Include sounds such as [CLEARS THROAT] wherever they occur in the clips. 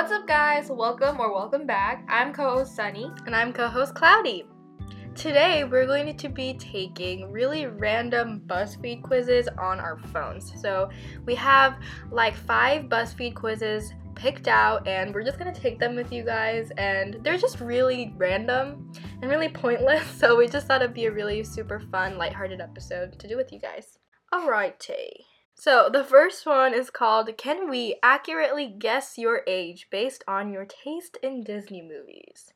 What's up, guys? Welcome or welcome back. I'm co host Sunny. And I'm co host Cloudy. Today, we're going to be taking really random BuzzFeed quizzes on our phones. So, we have like five BuzzFeed quizzes picked out, and we're just gonna take them with you guys. And they're just really random and really pointless. [LAUGHS] So, we just thought it'd be a really super fun, lighthearted episode to do with you guys. Alrighty. So, the first one is called Can We Accurately Guess Your Age Based on Your Taste in Disney Movies?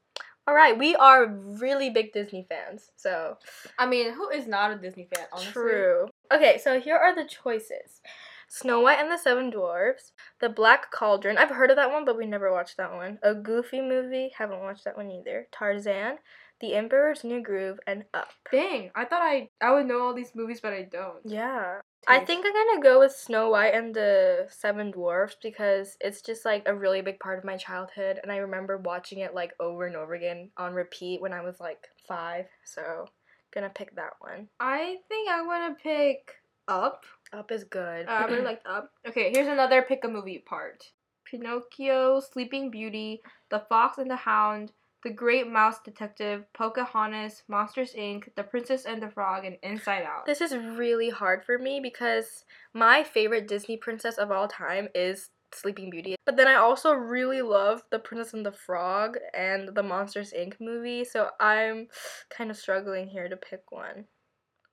Alright, we are really big Disney fans, so. I mean, who is not a Disney fan, honestly? True. Okay, so here are the choices Snow White and the Seven Dwarfs, The Black Cauldron. I've heard of that one, but we never watched that one. A Goofy movie. Haven't watched that one either. Tarzan, The Emperor's New Groove, and Up. Dang, I thought I I would know all these movies, but I don't. Yeah. I think I'm gonna go with Snow White and the Seven Dwarfs because it's just like a really big part of my childhood, and I remember watching it like over and over again on repeat when I was like five. So, gonna pick that one. I think I'm gonna pick Up. Up is good. Uh, I really liked Up. [CLEARS THROAT] Okay, here's another pick a movie part Pinocchio, Sleeping Beauty, The Fox and the Hound, The Great Mouse Detective, Pocahontas, Monsters Inc., The Princess and the Frog, and Inside Out. This is really hard for me because my favorite Disney princess of all time is Sleeping Beauty. But then I also really love The Princess and the Frog and the Monsters Inc. movie, so I'm kind of struggling here to pick one.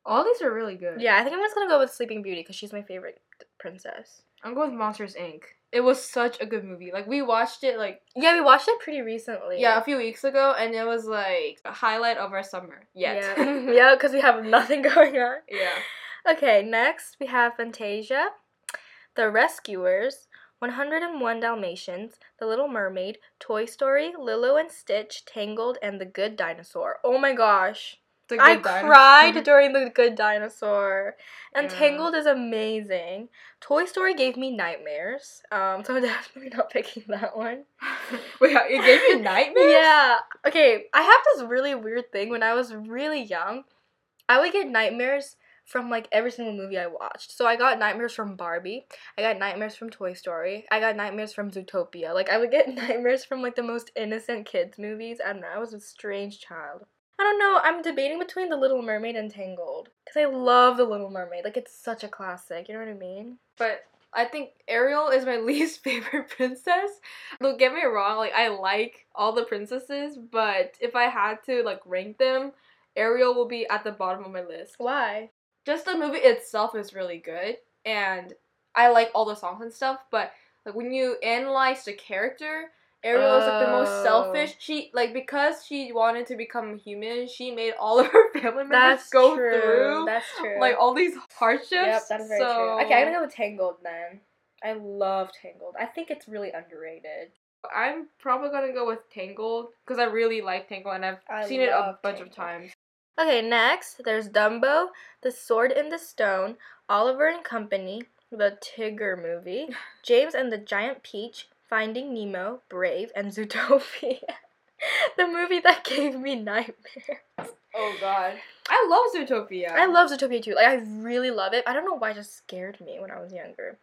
All these are really good. Yeah, I think I'm just gonna go with Sleeping Beauty because she's my favorite princess. I'm going with Monsters Inc. It was such a good movie. Like we watched it like Yeah, we watched it pretty recently. yeah a few weeks ago, and it was like a highlight of our summer. Yet. Yeah, [LAUGHS] [LAUGHS] yeah, because we have nothing [LAUGHS] going on. yeah. Okay, next we have Fantasia, The Rescuers, 101 Dalmatians, The Little Mermaid, Toy Story, Lilo and Stitch, Tangled, and The Good Dinosaur. Oh my gosh. The I Dinosaur. cried during The Good Dinosaur. And Yeah. Tangled is amazing. Toy Story gave me nightmares. Um, so [LAUGHS] I'm definitely not picking that one. [LAUGHS] Wait, it gave you nightmares? Yeah. Okay, I have this really weird thing. When I was really young, I would get nightmares from like every single movie I watched. So I got nightmares from Barbie. I got nightmares from Toy Story. I got nightmares from Zootopia. Like I would get [LAUGHS] nightmares from like the most innocent kids movies. I don't know. I was a strange child. I don't know. I'm debating between The Little Mermaid and Tangled because I love The Little Mermaid. Like it's such a classic. You know what I mean? But I think Ariel is my [LAUGHS] least favorite princess. Don't get me wrong, like I like all the princesses, but if I had to like rank them, Ariel will be at the bottom of my list. Why? Just the movie itself is really good and I like all the songs and stuff, but like when you analyze the character, Ariel is like the most Oh. selfish. She like because she wanted to become human, she made all of her [LAUGHS] family members That's go true. through That's true. like all these hardships. Yep, that's very so... true. Okay, I'm gonna go with Tangled then. I love Tangled. I think it's really underrated. I'm probably gonna go with Tangled because I really like Tangled and I've I seen it a bunch of times. Okay, next there's Dumbo, The Sword in the Stone, Oliver and Company, the Tigger movie, [LAUGHS] James and the Giant Peach, Finding Nemo, Brave, and [LAUGHS] Zootopia. the movie that gave me nightmares. Oh god, I love Zootopia. I love Zootopia too. Like I really love it. I don't know why it just scared me when I was younger.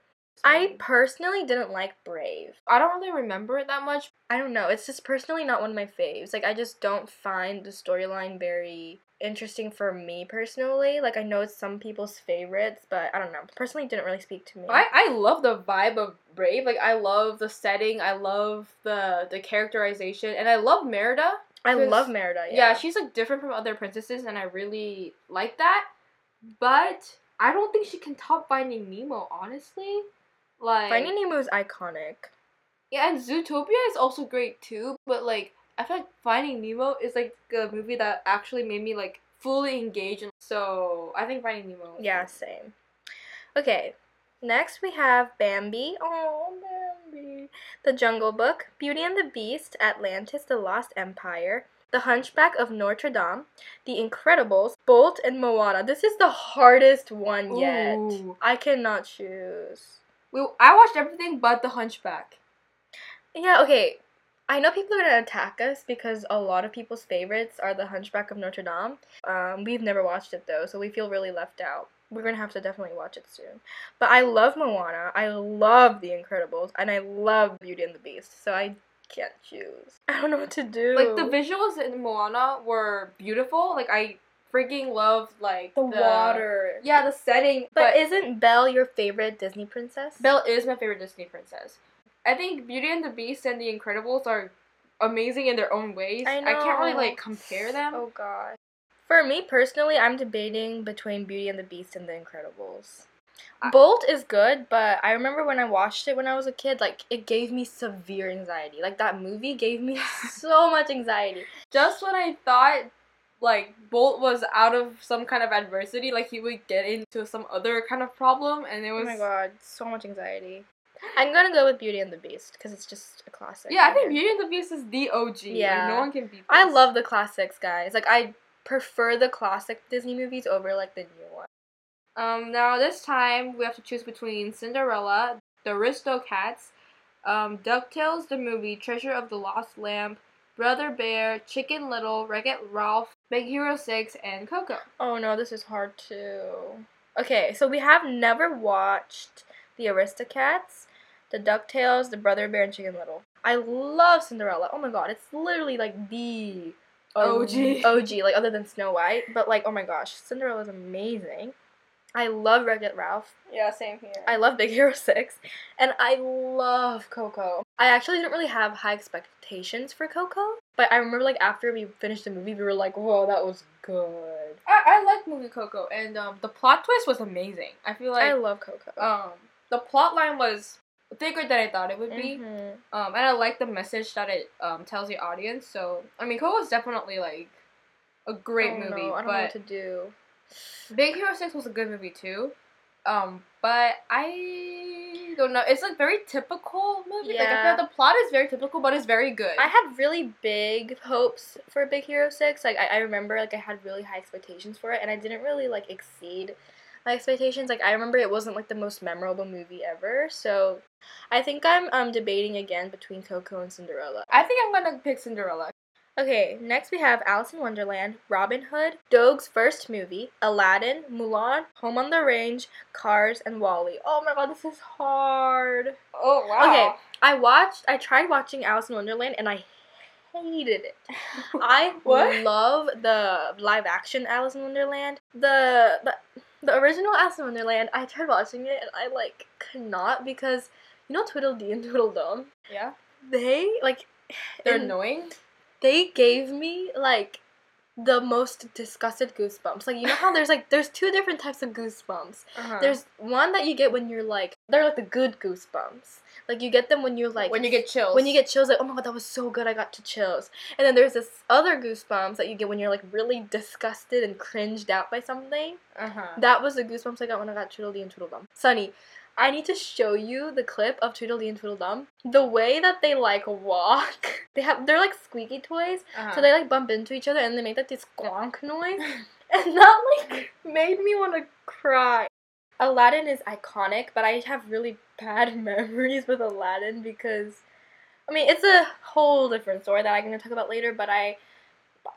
I personally didn't like Brave. I don't really remember it that much. I don't know. It's just personally not one of my faves. Like I just don't find the storyline very interesting for me personally. Like I know it's some people's favorites, but I don't know. Personally, it didn't really speak to me. I, I love the vibe of Brave. Like I love the setting. I love the the characterization, and I love Merida. I love Merida. Yeah. Yeah, she's like different from other princesses, and I really like that. But I don't think she can top Finding Nemo. Honestly, like Finding Nemo is iconic. Yeah, and Zootopia is also great too, but like I feel like Finding Nemo is like a movie that actually made me like fully engage and so I think Finding Nemo. Yeah, same. Okay, next we have Bambi. Oh, Bambi. The Jungle Book, Beauty and the Beast, Atlantis, The Lost Empire, The Hunchback of Notre Dame, The Incredibles, Bolt, and Moana. This is the hardest one yet. Ooh. I cannot choose. We, I watched everything but The Hunchback. Yeah, okay. I know people are gonna attack us because a lot of people's favorites are The Hunchback of Notre Dame. Um, we've never watched it though, so we feel really left out. we're gonna have to definitely watch it soon. But I love Moana. I love The Incredibles, and I love Beauty and the Beast. So I can't choose. [LAUGHS] I don't know what to do. Like the visuals in Moana were beautiful. Like I freaking loved like the, water. Yeah, the setting. But, isn't Belle your favorite Disney princess? Belle is my favorite Disney princess. I think Beauty and the Beast and The Incredibles are amazing in their own ways. I I can't really like compare them. Oh god. For me personally, I'm debating between Beauty and the Beast and The Incredibles. I- Bolt is good, but I remember when I watched it when I was a kid, like it gave me severe anxiety. Like that movie gave me [LAUGHS] so much anxiety. Just when I thought like Bolt was out of some kind of adversity, like he would get into some other kind of problem, and it was. Oh my god, so much anxiety. I'm gonna go with Beauty and the Beast because it's just a classic. Yeah, I think. Beauty and the Beast is the OG. Yeah. like, no one can beat. I love the classics, guys. Like I prefer the classic Disney movies over like the new one. Um, now this time we have to choose between Cinderella, the Aristocats, um, Ducktales the movie, Treasure of the Lost Lamp, Brother Bear, Chicken Little, Wreck-It Ralph, Big Hero Six, and Coco. Oh no, this is hard too. Okay, so we have never watched the Aristocats, the DuckTales, the Brother Bear, and Chicken Little. I love Cinderella. Oh my god, it's literally like the OG. OG, like other than Snow White. But like, oh my gosh, Cinderella is amazing. I love Wreck-It Ralph. Yeah, same here. I love Big Hero 6. And I love Coco. I actually didn't really have high expectations for Coco. But I remember, like, after we finished the movie, we were like, whoa, that was good. I, I like movie Coco, and um, the plot twist was amazing. I feel like I love Coco. um, the plot line was thicker than I thought it would be. Mhm. Um, and I like the message that it um, tells the audience. So I mean, Coco is definitely like a great Oh, movie, no, I don't know what to do. Big Hero Six was a good movie too. Um, but I don't know. It's like very typical movie. Like I Yeah. feel the plot is very typical, but it's very good. I had really big hopes for Big Hero 6. Like, I, I remember, like, I had really high expectations for it, and I didn't really, like, exceed my expectations. Like, I remember it wasn't, like, the most memorable movie ever. So, I think I'm um, debating again between Coco and Cinderella. I think I'm gonna pick Cinderella. Okay, next we have Alice in Wonderland, Robin Hood, Doug's first movie, Aladdin, Mulan, Home on the Range, Cars, and WALL-E. Oh my god, this is hard. Oh wow. Okay, I watched, I tried watching Alice in Wonderland and I hated it. [LAUGHS] I love the live action Alice in Wonderland. The, the the original Alice in Wonderland, I tried watching it and I like could not because you know Tweedledee and Tweedledum? Yeah. They like They're annoying. they gave me like the most disgusted goosebumps. Like you know how there's like there's two different types of goosebumps. Uh-huh. There's one that you get when you're like they're like the good goosebumps. Like you get them when you're like when you get chills. when you get chills like oh my god that was so good I got to chills. And then there's this other goosebumps that you get when you're like really disgusted and cringed out by something. Uh huh. That was the goosebumps I got when I got Tweedledee and Tweedledum. Sunny, I need to show you the clip of Tweedledee and Tweedledum. The way that they like walk, [LAUGHS] they have they're like squeaky toys, Uh-huh. so they like bump into each other and they make that this squonk noise, [LAUGHS] and that like made me want to cry. Aladdin is iconic, but I have really bad [LAUGHS] memories with Aladdin because, I mean, it's a whole different story that I'm gonna talk about later. But I,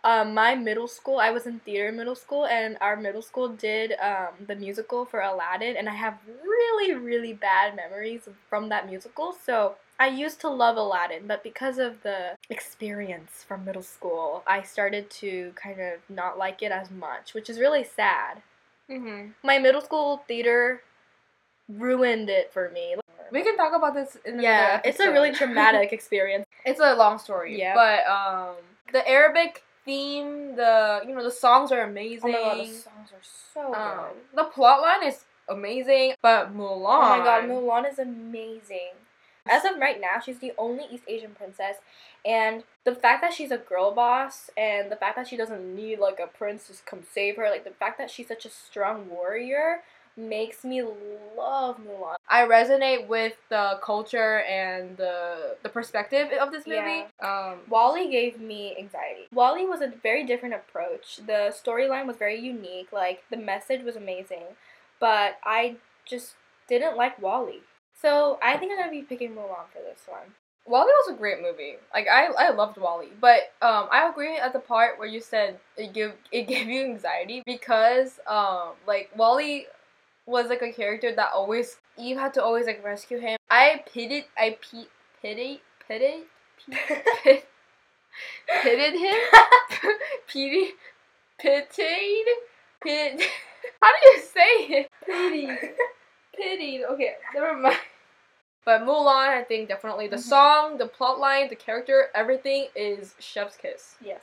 um, my middle school, I was in theater middle school, and our middle school did um, the musical for Aladdin, and I have really, really bad memories from that musical. So I used to love Aladdin, but because of the experience from middle school, I started to kind of not like it as much, which is really sad. hmm My middle school theater ruined it for me. We can talk about this in Yeah, it's a really traumatic [LAUGHS] experience. It's a long story. Yeah. But um, the Arabic theme, the you know the songs are amazing. Oh my god, the songs are so Um, good. the plot line is amazing, but Mulan. Oh my god, Mulan is amazing. As of right now, she's the only East Asian princess, and the fact that she's a girl boss, and the fact that she doesn't need like a prince to come save her, like the fact that she's such a strong warrior, makes me love Mulan. I resonate with the culture and the the perspective of this movie. Um, WALL-E gave me anxiety. WALL-E was a very different approach. The storyline was very unique. Like the message was amazing, but I just didn't like WALL-E. So I think I'm gonna be picking Mulan for this one. WALL-E was a great movie. Like I, I loved WALL-E, but um, I agree at the part where you said it give it [LAUGHS] gave you anxiety because um, like WALL-E was like a character that always you had to always like rescue him. I pitied I pe- pitied pitied pitied pitted him [LAUGHS] pitied pitied pit [LAUGHS] how do you say it pitied pitied okay never mind but Mulan I think definitely the Mhm. song the plot line the character everything is chef's kiss Yes.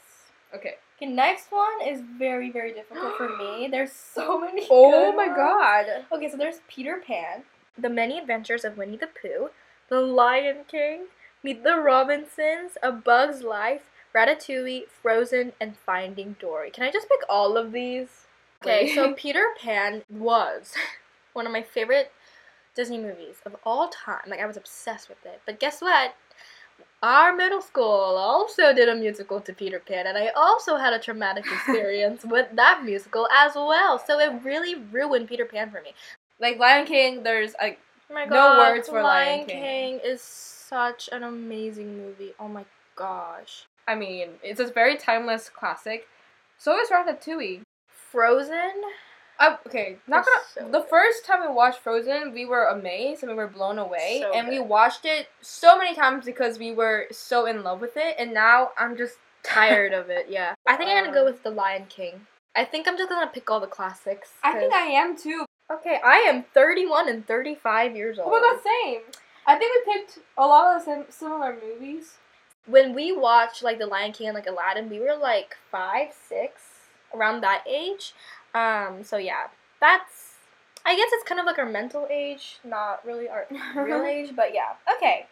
okay Okay, next one is very, very difficult for me. [GASPS] There's so many. oh my ones. god Okay, so there's Peter Pan, The Many Adventures of Winnie the Pooh, The Lion King, Meet the Robinsons, A Bug's Life, Ratatouille, Frozen, and Finding Dory. Can I just pick all of these? Okay, so Peter Pan was [LAUGHS] one of my favorite Disney movies of all time. Like I was obsessed with it. But guess what? Our middle school also did a musical to Peter Pan, and I also had a traumatic [LAUGHS] experience with that musical as well. So it really ruined Peter Pan for me. like Lion King there's like Oh No words for Lion King. is such an amazing movie. Oh my gosh. I mean, it's a very timeless classic. So is Ratatouille. Frozen? I, okay, not It's gonna. so the good. first time we watched Frozen, we were amazed and we were blown away, So and we watched it so many times because we were so in love with it. And now I'm just Tired of it, yeah. [LAUGHS] I think I'm gonna go Um, with The Lion King. I think I'm just gonna pick all the classics. I think I am too. Okay, I am 31 and 35 years old. Oh my god, same. I think we picked a lot of the sim- similar movies. When we watched like The Lion King and like Aladdin, we were like five, six, around that age. Um, so yeah, that's. I guess it's kind of like our mental age, not really our [LAUGHS] real age, but yeah. Okay.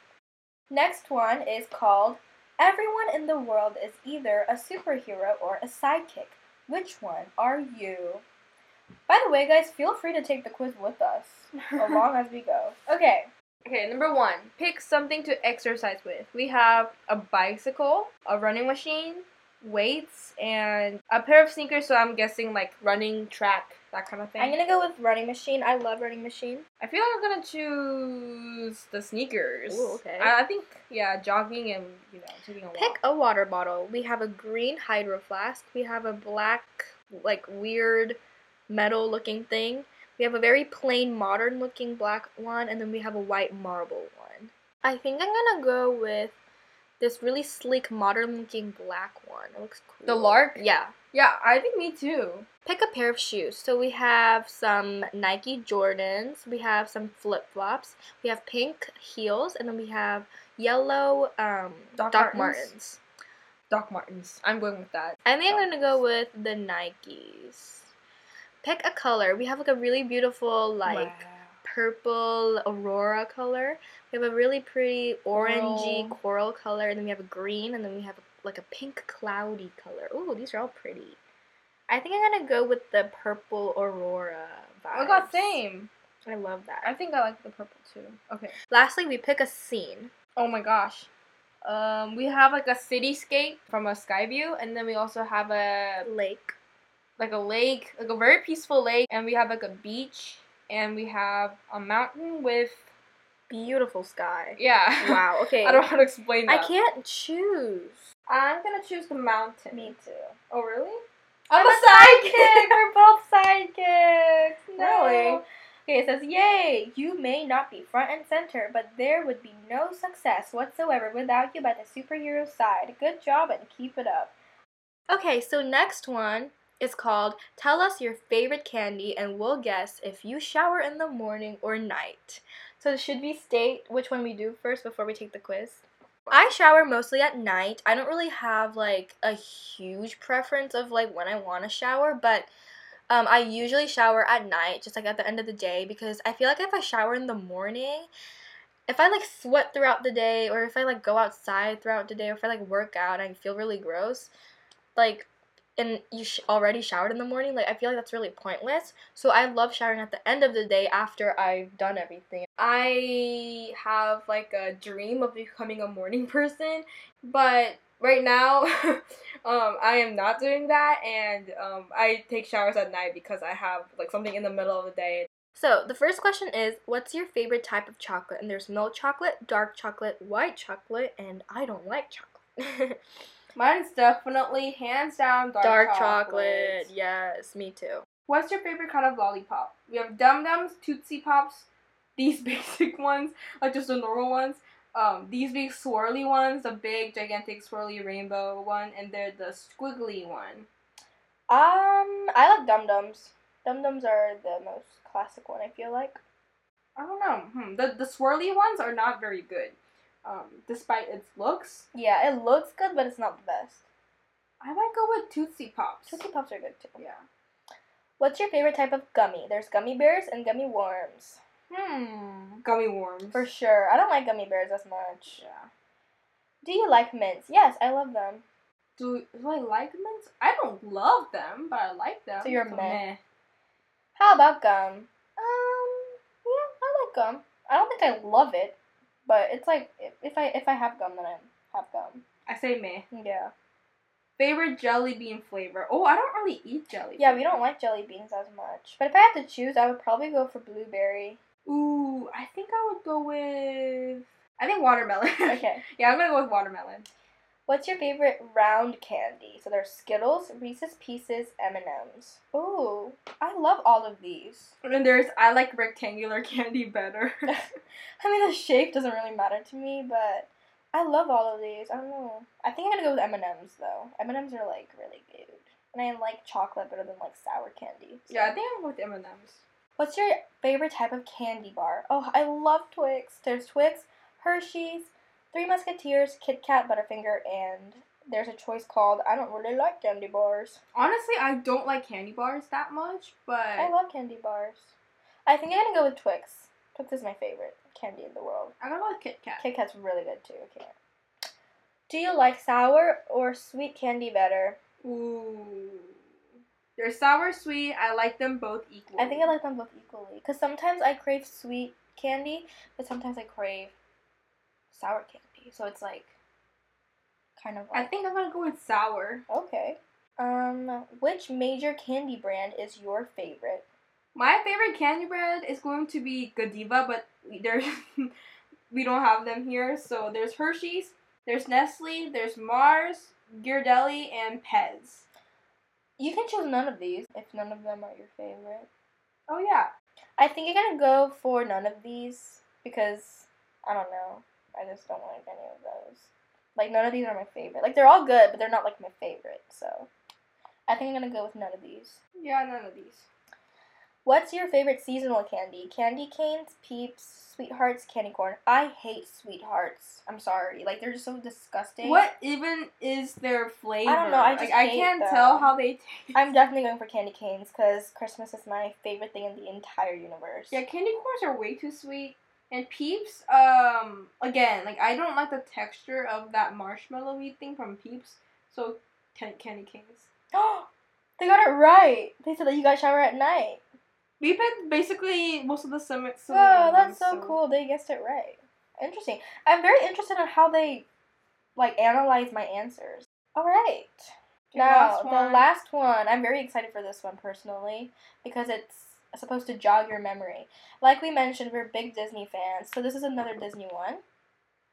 Next one is called Everyone in the World is either a superhero or a sidekick. Which one are you? By the way, guys, feel free to take the quiz with us [LAUGHS] along as we go. Okay. Okay, number one, pick something to exercise with. We have a bicycle, a running machine, weights, and a pair of sneakers. So I'm guessing like running, track, that kind of thing. I'm gonna go with running machine. I love running machine. I feel like I'm gonna choose the sneakers. Ooh, okay. I, I think yeah, jogging and you know taking a walk. Pick a water bottle. We have a green hydro flask. We have a black, like weird metal looking thing. We have a very plain modern looking black one, and then we have a white marble one. I think I'm gonna go with this really sleek modern looking black one. It looks cool. The Lark? Yeah. Yeah, I think me too. Pick a pair of shoes. So we have some Nike Jordans. We have some flip flops. We have pink heels, and then we have yellow um, Doc Doc, Martens? Martens. Doc Martens. I'm going with that. I think I'm gonna go with the Nikes. Pick a color. We have like a really beautiful like purple aurora color. We have a really pretty orangey Coral. coral color, and then we have a green, and then we have like a pink cloudy color. Ooh, these are all pretty. I think I'm gonna go with the purple aurora vibes. Oh my god, same. I love that. I think I like the purple too. Okay. Lastly, we pick a scene. Oh my gosh. Um, we have like a cityscape from a sky view, and then we also have a Lake. like a lake, like a very peaceful lake, and we have like a beach, and we have a mountain with Beautiful sky. yeah. Wow. [LAUGHS] Okay. I don't know how to explain that. I can't choose. I'm gonna choose the mountain. Me too. Oh really? I'm I'm a sidekick. We're both [LAUGHS] sidekicks. No. Really? Okay, it says, Yay! You may not be front and center, but there would be no success whatsoever without you by the superhero side. Good job and keep it up. Okay, so next one is called Tell Us Your Favorite Candy and We'll Guess If You Shower in the Morning or Night. So, should we state which one we do first before we take the quiz? I shower mostly at night. I don't really have like a huge preference of like when I want to shower, but um, I usually shower at night, just like at the end of the day, because I feel like if I shower in the morning, if I like sweat throughout the day, or if I like go outside throughout the day, or if I like work out and I feel really gross, like, and you sh- already showered in the morning, like I feel like that's really pointless. So I love showering at the end of the day after I've done everything. I have like a dream of becoming a morning [LAUGHS] person, but right now, [LAUGHS] um, I am not doing that, and um, I take showers at night because I have like something in the middle of the day. So the first question is, what's your favorite type of chocolate? And there's milk chocolate, dark chocolate, white chocolate, and I don't like chocolate. [LAUGHS] Mine's definitely hands down dark, dark chocolate. Yes, me too. What's your favorite kind of lollipop? We have Dum Dums, Tootsie Pops, these [LAUGHS] basic ones, like just the normal ones. Um, these big swirly ones, the big gigantic swirly rainbow one, and they're the squiggly one. Um, I like Dum Dums. Dum Dums are the most classic one. I feel like. I don't know. Hmm. The the swirly ones are not very good. Um, despite its looks, Yeah, it looks good, but it's not the best. I might go with Tootsie Pops. Tootsie Pops are good too. Yeah. What's your favorite type of gummy? There's gummy bears and gummy worms. Hmm. Gummy worms. For sure. I don't like gummy bears as much. Yeah. Do you like mints? Yes, I love them. Do, do I like mints? I don't love them, but I like them. So you're meh. How about gum? Um, yeah, I like gum. I don't think I love it, but it's like if, I if I have gum, then I have gum. I say meh. Yeah. Favorite jelly bean flavor? Oh, I don't really eat jelly. Yeah, we don't like jelly beans as much. But if I had to choose, I would probably go for blueberry. Ooh, I think I would go with. I think watermelon. [LAUGHS] Okay. yeah, I'm gonna go with watermelon. What's your favorite round candy? So there's Skittles, Reese's Pieces, M&Ms. Ooh, I love all of these. And then there's I like rectangular [LAUGHS] candy better. [LAUGHS] [LAUGHS] I mean, the shape doesn't really matter to me, but I love all of these. I don't know. I think I'm gonna go with M&Ms though. M&Ms are like really good, and I like chocolate better than like sour candy. so- yeah, I think I'm with M and M's. What's your favorite type of candy bar? Oh, I love Twix. There's Twix, Hershey's, Three Musketeers, Kit Kat, Butterfinger, and there's a choice called I don't really like candy bars. Honestly, I don't like candy bars that much, but I love candy bars. I think I'm gonna go with Twix. Twix is my favorite candy in the world. I'm gonna go with Kit Kat. Kit Kat's really good too. Okay. Do you like sour or sweet candy better? Ooh. They're sour, sweet. I like them both equally. I think I like them both equally. Because sometimes I crave sweet candy, but sometimes I crave sour candy. So it's like kind of I think I'm gonna go with sour. Okay. Um, which major candy brand is your favorite? My favorite candy brand is going to be Godiva, but we- there's [LAUGHS] we don't have them here. So there's Hershey's, there's Nestle, there's Mars, Ghirardelli, and Pez. You can choose none of these if none of them are your favorite. Oh yeah. I think I'm gonna go for none of these because I don't know. I just don't like any of those. Like none of these are my favorite. Like they're all good, but they're not like my favorite. So I think I'm gonna go with none of these. Yeah, none of these. What's your favorite seasonal candy? Candy canes, peeps, sweethearts, candy corn. I hate sweethearts. I'm sorry. Like they're just so disgusting. What even is their flavor? I don't know, I just like I can't them. tell how they taste. I'm definitely going for candy canes because Christmas is my favorite thing in the entire universe. Yeah, candy corns are way too sweet. And Peeps, um, again, like I don't like the texture of that marshmallowy thing from Peeps. So, can- candy canes. [GASPS] they got it right. They said that you guys shower at night. We picked basically most of the summer. Wow, that's so cool. They guessed it right. Interesting. I'm very interested in how they like analyze my answers. All right. Now last the last one. I'm very excited for this one personally because it's supposed to jog your memory. Like we mentioned, we're big Disney fans, so this is another Disney one.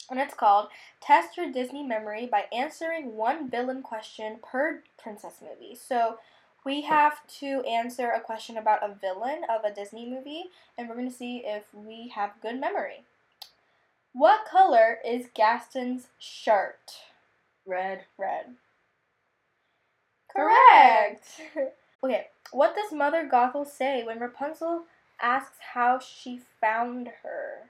And it's called Test Your Disney Memory by answering one villain question per princess movie. So we have to answer a question about a villain of a Disney movie, and we're going to see if we have good memory. What color is Gaston's shirt? red. Red. Correct! [LAUGHS] okay, what does Mother Gothel say when Rapunzel asks how she found her?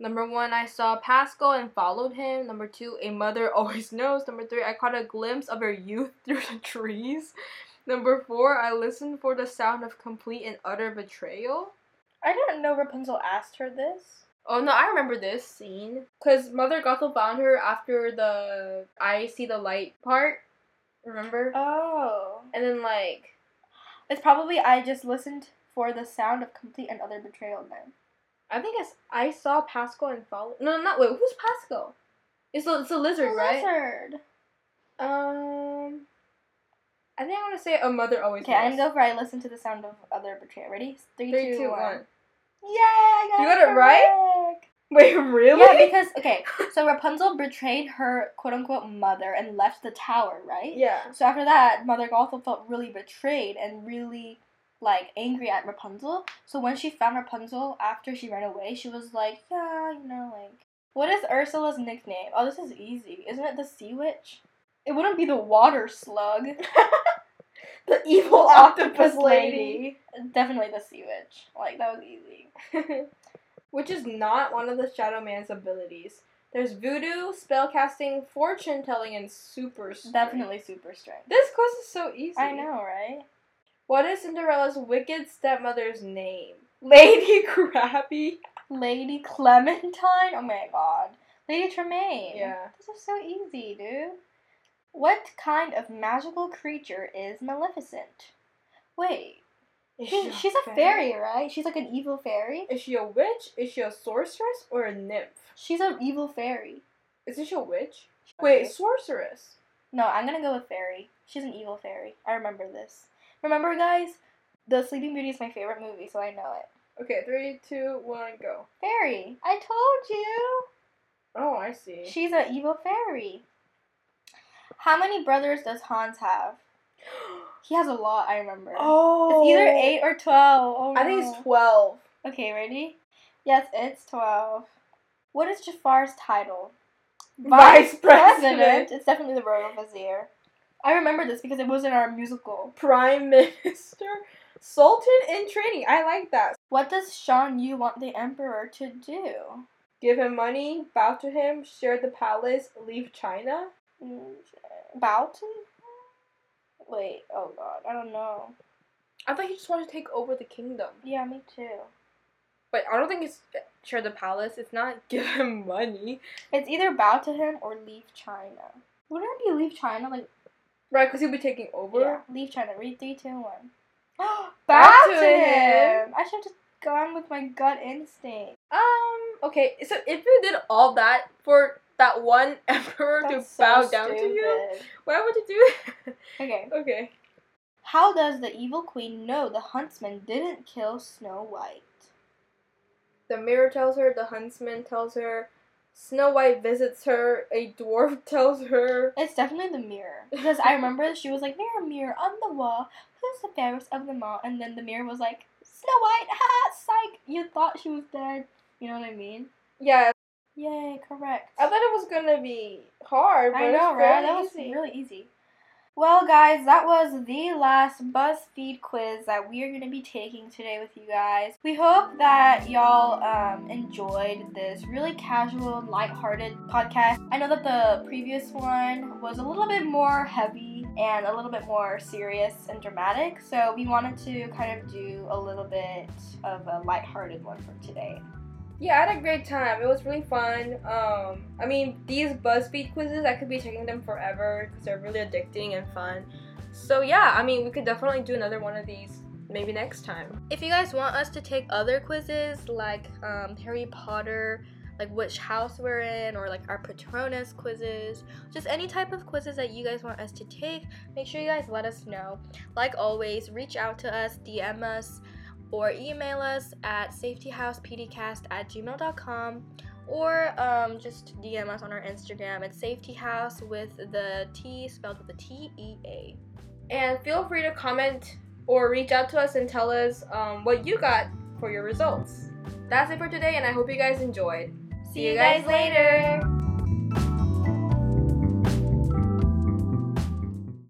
Number one, I saw Pascal and followed him. Number two, a mother [LAUGHS] always knows. Number three, I caught a glimpse of her youth [LAUGHS] through the trees. Number four, I listened for the sound of complete and utter betrayal. I didn't know Rapunzel asked her this. Oh no, I remember this scene. Cause Mother Gothel found her after the I see the light part. Remember? Oh. And then like It's probably I just listened for the sound of complete and utter betrayal then. I think it's I saw Pascal and followed. No, not wait. Who's Pascal? It's a it's a lizard, A right? lizard. Um, I think I'm gonna say a mother always. Okay, I'm gonna go for I listen to the sound of other betrayal. Ready? Three, Three, two, two, one. one. Yay! I got You got it right? [LAUGHS] Wait, really? Yeah, because okay, so Rapunzel betrayed her quote unquote mother and left the tower, right? yeah. So after that, Mother Gothel felt really betrayed and really like angry at Rapunzel. So when she found Rapunzel after she ran away, she was like, yeah, you know, like what is Ursula's nickname? Oh, this is easy. Isn't it the Sea Witch? It wouldn't be the Water Slug. [LAUGHS] the evil [LAUGHS] octopus lady. Definitely the Sea Witch. Like that was easy. Which is not one of the Shadow Man's abilities. There's voodoo, spellcasting, fortune telling, and super strength. Definitely super strength. This quiz is so easy. I know, right? What is Cinderella's wicked stepmother's name? Lady [LAUGHS] Crabby. Lady Clementine? Oh my god. Lady Tremaine. Yeah. This is so easy, dude. What kind of magical creature is Maleficent? Wait, Is she, she's a fairy, right? She's like an evil fairy. Is she a witch? Is she a sorceress or a nymph? She's an evil fairy. Isn't she a witch? Wait, sorceress. No, I'm gonna go with fairy. She's an evil fairy. I remember this. Remember, guys? The Sleeping Beauty is my favorite movie, so I know it. Okay, three, two, one, go. Fairy. I told you. Oh, I see. She's an evil fairy. How many brothers does Hans have? [GASPS] [GASPS] [GASPS] He has a lot, I remember. oh, It's either 8 or 12. Oh, I think it's twelve. Okay, ready? Yes, it's 12. What is Jafar's title? Vice President. It's definitely the royal vizier. I remember this because it was in our musical. Prime [LAUGHS] Minister, Sultan in training. I like that. What does Shan Yu want the emperor to do? Give him money, bow to him, share the palace, leave China. Bow to? Wait, oh god, I don't know. I thought he just wanted to take over the kingdom. Yeah, me too. But I don't think it's share the palace. It's not [LAUGHS] give him money. It's either bow to him or leave China. Wouldn't it be leave China? Like, Right, because he'll be taking over. yeah, leave China. Read three, two, one. [GASPS] [GASPS] bow, Bow to to him. him. I should have just gone with my gut instinct. Um, okay, so if you did all that for that one [LAUGHS] emperor That's to so bow down to you, stupid. why would you do that? [LAUGHS] Okay. okay. How does the evil queen know the huntsman didn't kill Snow White? The mirror tells her, the huntsman tells her, Snow White visits her, a dwarf [LAUGHS] tells her. It's definitely the mirror. Because I remember she was like, Mirror, mirror on the wall, who's the fairest of them all? And then the mirror was like, Snow White, ha, psych! You thought she was dead. You know what I mean? Yeah, Yay, correct. I thought it was gonna be hard, but I know, right? really That was really easy. Well, guys, that was the last BuzzFeed quiz that we are going to be taking today with you guys. We hope that y'all um, enjoyed this really casual, lighthearted podcast. I know that the previous one was a little bit more heavy and a little bit more serious and dramatic, so we wanted to kind of do a little bit of a lighthearted one for today. Yeah, I had a great time. It was really fun. Um, I mean, these BuzzFeed quizzes, I could be taking them forever because they're really addicting and fun. So yeah, I mean, we could definitely do another one of these maybe next time. If you guys want us to take other quizzes like um, Harry Potter, like which house we're in, or like our Patronus quizzes, just any type of quizzes that you guys want us to take, make sure you guys let us know. Like always, reach out to us, DM us, or email us at safetyhousepdcast at gmail.com or um, just DM us on our Instagram at safetyhouse with the T spelled with a T E A. And feel free to comment or reach out to us and tell us um, what you got for your results. That's it for today, and I hope you guys enjoyed. See you guys later.